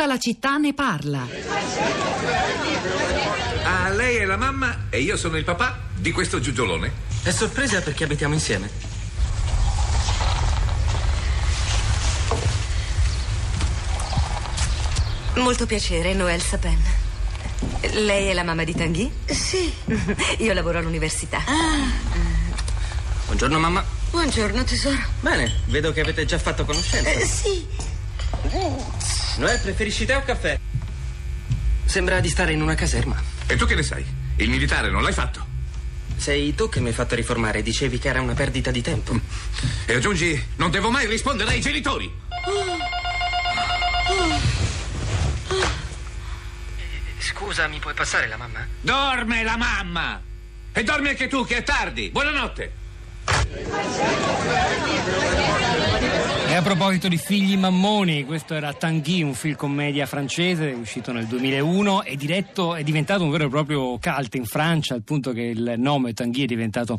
Tutta la città ne parla. Ah, lei è la mamma e io sono il papà di questo giugiolone. È sorpresa perché abitiamo insieme. Molto piacere, Noel Sapin. Lei è la mamma di Tanguy? Sì. Io lavoro all'università. Buongiorno mamma. Buongiorno, tesoro. Bene, vedo che avete già fatto conoscenza. Eh, sì. Noè, preferisci tè o caffè? Sembra di stare in una caserma. E tu che ne sai? Il militare non l'hai fatto. Sei tu che mi hai fatto riformare. Dicevi che era una perdita di tempo. E aggiungi, non devo mai rispondere ai genitori. Scusa, mi puoi passare la mamma? Dorme la mamma! E dormi anche tu, che è tardi. Buonanotte. E a proposito di figli mammoni, questo era Tanguy, un film commedia francese uscito nel 2001 è, diretto, è diventato un vero e proprio cult in Francia al punto che il nome Tanguy è diventato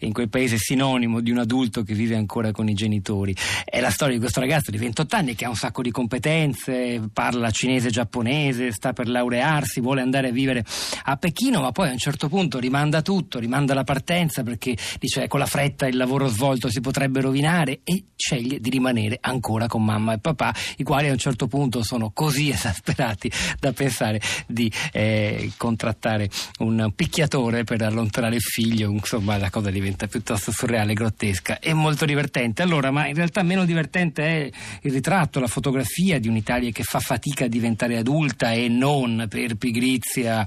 in quel paese sinonimo di un adulto che vive ancora con i genitori. È la storia di questo ragazzo di 28 anni che ha un sacco di competenze, parla cinese e giapponese, sta per laurearsi, vuole andare a vivere a Pechino, ma poi a un certo punto rimanda tutto, rimanda la partenza perché dice con la fretta il lavoro svolto si potrebbe rovinare e sceglie di rimanere ancora con mamma e papà, i quali a un certo punto sono così esasperati da pensare di eh, contrattare un picchiatore per allontanare il figlio, insomma la cosa diventa piuttosto surreale, grottesca e molto divertente. Allora, ma in realtà meno divertente è il ritratto, la fotografia di un'Italia che fa fatica a diventare adulta e non per pigrizia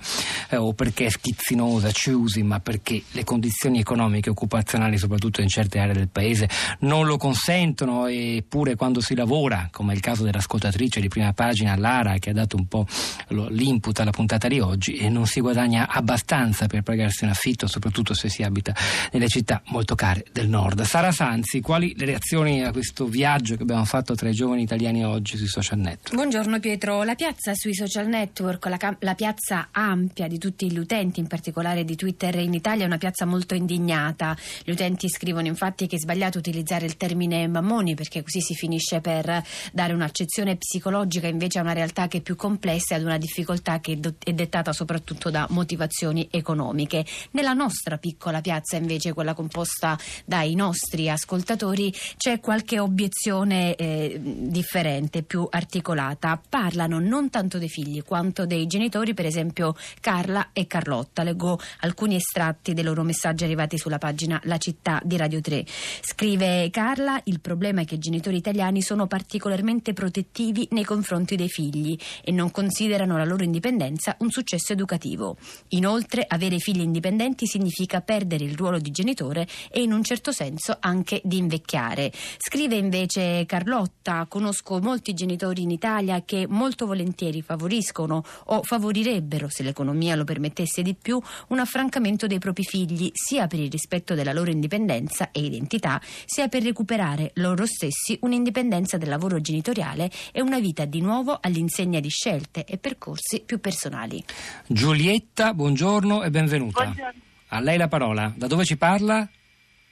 eh, o perché è schizzinosa, choosy, ma perché le condizioni economiche e occupazionali, soprattutto in certe aree del paese, non lo consentono eppure quando si lavora, come è il caso dell'ascoltatrice di prima pagina Lara che ha dato un po' l'input alla puntata di oggi e non si guadagna abbastanza per pagarsi un affitto, soprattutto se si abita nelle città molto care del nord. Sara Sanzi, quali le reazioni a questo viaggio che abbiamo fatto tra i giovani italiani oggi sui social network? Buongiorno Pietro, la piazza sui social network, la, cam- la piazza ampia di tutti gli utenti, in particolare di Twitter in Italia, è una piazza molto indignata. Gli utenti scrivono infatti che è sbagliato utilizzare il termine mammoni perché così si finisce per dare un'accezione psicologica invece a una realtà che è più complessa e ad una difficoltà che è dettata soprattutto da motivazioni economiche. Nella nostra piccola piazza invece, quella composta dai nostri ascoltatori, c'è qualche obiezione eh, differente, più articolata. Parlano non tanto dei figli quanto dei genitori, per esempio Carla e Carlotta. Leggo alcuni estratti dei loro messaggi arrivati sulla pagina La città di Radio 3. Scrive Carla, il problema è che genitori italiani sono particolarmente protettivi nei confronti dei figli e non considerano la loro indipendenza un successo educativo. Inoltre, avere figli indipendenti significa perdere il ruolo di genitore e in un certo senso anche di invecchiare. Scrive invece Carlotta, conosco molti genitori in Italia che molto volentieri favoriscono o favorirebbero, se l'economia lo permettesse di più, un affrancamento dei propri figli, sia per il rispetto della loro indipendenza e identità, sia per recuperare loro stessi un'indipendenza del lavoro genitoriale e una vita di nuovo all'insegna di scelte e percorsi più personali. Giulietta, buongiorno e benvenuta. Buongiorno. A lei la parola. Da dove ci parla?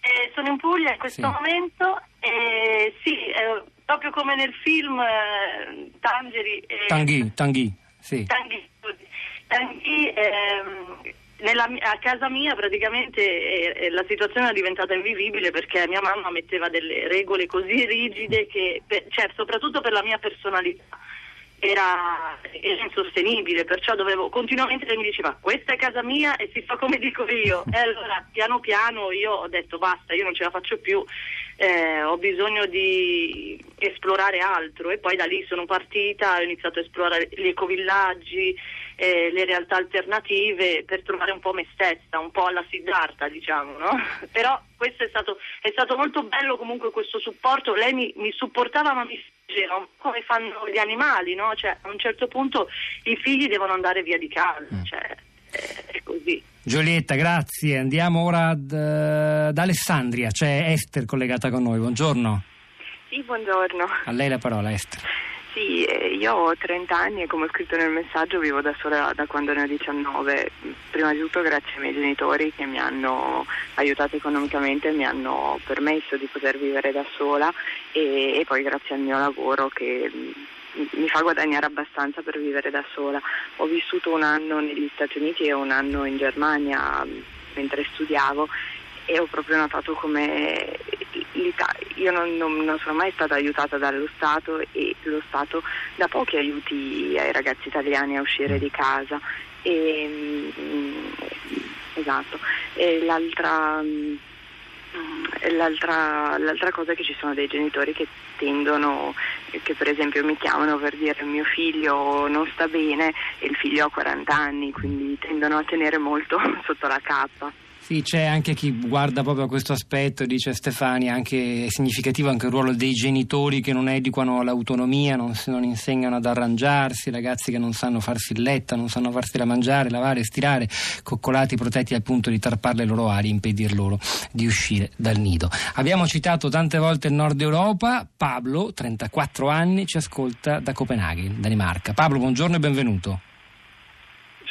Eh, sono in Puglia in questo Sì. momento e sì, eh, proprio come nel film eh, Tangeri. eh, Tanguy, Tanguy, sì. Tanguy, scusi. Nella a casa mia praticamente eh, eh, la situazione è diventata invivibile perché mia mamma metteva delle regole così rigide che, per- cioè, soprattutto per la mia personalità, era, era insostenibile, perciò dovevo continuamente lei mi diceva questa è casa mia e si fa come dico io. E allora piano piano io ho detto basta, io non ce la faccio più, eh, ho bisogno di esplorare altro e poi da lì sono partita, ho iniziato a esplorare gli ecovillaggi, eh, le realtà alternative per trovare un po' me stessa, un po' alla Siddhartha diciamo, no? Però questo è stato, è stato molto bello comunque questo supporto, lei mi, mi supportava ma mi spingeva, un po' come fanno gli animali, no? Cioè a un certo punto i figli devono andare via di casa, cioè eh, è così. Giulietta, grazie. Andiamo ora ad, eh, ad Alessandria. C'è Esther collegata con noi. Buongiorno. Sì, buongiorno. A lei la parola, Esther. Sì, io ho 30 anni e come ho scritto nel messaggio vivo da sola da quando ne ho 19. Prima di tutto grazie ai miei genitori che mi hanno aiutato economicamente, mi hanno permesso di poter vivere da sola e, e poi grazie al mio lavoro che mh, mi fa guadagnare abbastanza per vivere da sola. Ho vissuto un anno negli Stati Uniti e un anno in Germania mentre studiavo e ho proprio notato come io non, non, non, sono mai stata aiutata dallo Stato e lo Stato dà pochi aiuti ai ragazzi italiani a uscire di casa. E, mm, esatto. E l'altra, mm, l'altra, l'altra cosa è che ci sono dei genitori che tendono, che per esempio mi chiamano per dire mio figlio non sta bene e il figlio ha 40 anni, quindi tendono a tenere molto sotto la cappa. Sì, c'è anche chi guarda proprio a questo aspetto, dice Stefani, anche, è significativo anche il ruolo dei genitori che non educano all'autonomia, non, non, insegnano ad arrangiarsi, ragazzi che non sanno farsi il letto, non sanno farsi da mangiare, lavare, stirare, coccolati protetti al punto di tarpare le loro ali impedir loro di uscire dal nido. Abbiamo citato tante volte il nord Europa, Pablo, 34 anni, ci ascolta da Copenaghen, Danimarca. Pablo, buongiorno e benvenuto.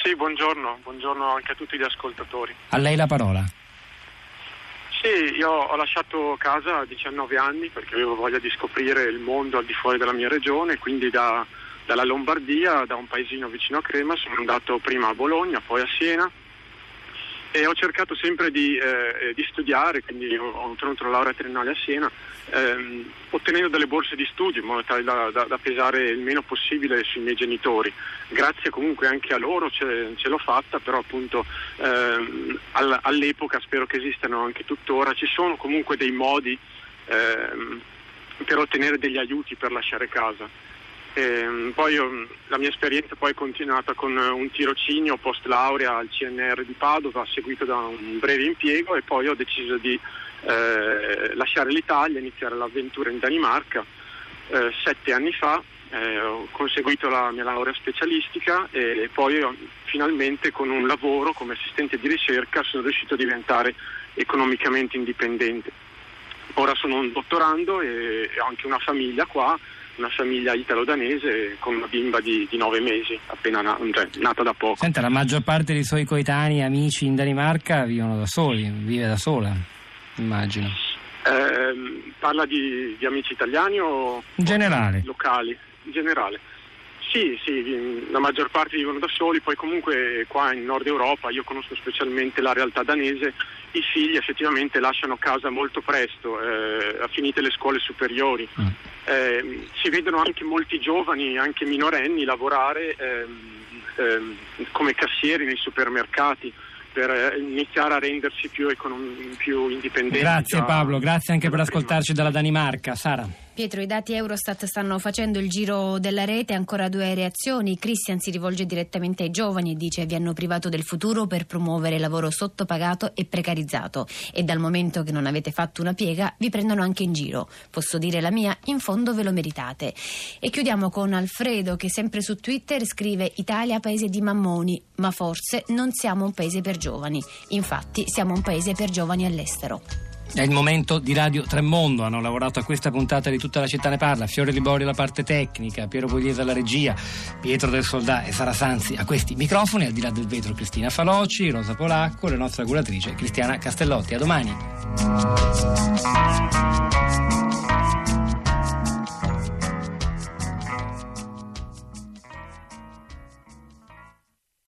Sì, buongiorno, buongiorno anche a tutti gli ascoltatori. A lei la parola. Sì, io ho lasciato casa a 19 anni perché avevo voglia di scoprire il mondo al di fuori della mia regione, quindi da, dalla Lombardia, da un paesino vicino a Crema, sono andato prima a Bologna, poi a Siena e ho cercato sempre di, eh, di studiare, quindi ho ottenuto la laurea triennale a Siena, ehm, ottenendo delle borse di studio in modo tale da, da, da, pesare il meno possibile sui miei genitori. Grazie comunque anche a loro ce, ce l'ho fatta, però appunto ehm, all, all'epoca spero che esistano anche tuttora, ci sono comunque dei modi ehm, per ottenere degli aiuti per lasciare casa. E, ehm, poi io, la mia esperienza poi è continuata con un tirocinio post laurea al CNR di Padova, seguito da un breve impiego e poi ho deciso di eh, lasciare l'Italia iniziare l'avventura in Danimarca. Eh, sette anni fa eh, ho conseguito la mia laurea specialistica e, e poi ho, finalmente con un lavoro come assistente di ricerca sono riuscito a diventare economicamente indipendente. Ora sono un dottorando e, e ho anche una famiglia qua una famiglia italo-danese con una bimba di, di nove mesi, appena na- cioè, nata da poco. Senta, la maggior parte dei suoi coetanei, amici in Danimarca vivono da soli, vive da sola, immagino. Eh, parla di, di, amici italiani o in generale? locali? In generale. Sì, sì, la maggior parte vivono da soli, poi comunque qua in Nord Europa, io conosco specialmente la realtà danese, i figli effettivamente lasciano casa molto presto, eh, finite le scuole superiori. Mm. Eh, si vedono anche molti giovani, anche minorenni, lavorare ehm, ehm, come cassieri nei supermercati per eh, iniziare a rendersi più, econom- più indipendenti. Grazie Pablo, grazie anche per ascoltarci dalla Danimarca. Sara. Pietro, i dati Eurostat stanno facendo il giro della rete, ancora due reazioni. Christian si rivolge direttamente ai giovani e dice vi hanno privato del futuro per promuovere lavoro sottopagato e precarizzato e dal momento che non avete fatto una piega vi prendono anche in giro. Posso dire la mia, in fondo ve lo meritate. E chiudiamo con Alfredo che sempre su Twitter scrive Italia paese di mammoni, ma forse non siamo un paese per giovani. Infatti siamo un paese per giovani all'estero. È il momento di Radio Tremondo, hanno lavorato a questa puntata di Tutta la città ne parla, Fiore Libori alla parte tecnica, Piero Pugliese alla regia, Pietro del Soldà e Sara Sanzi a questi microfoni, al di là del vetro Cristina Faloci, Rosa Polacco, la nostra curatrice Cristiana Castellotti. A domani.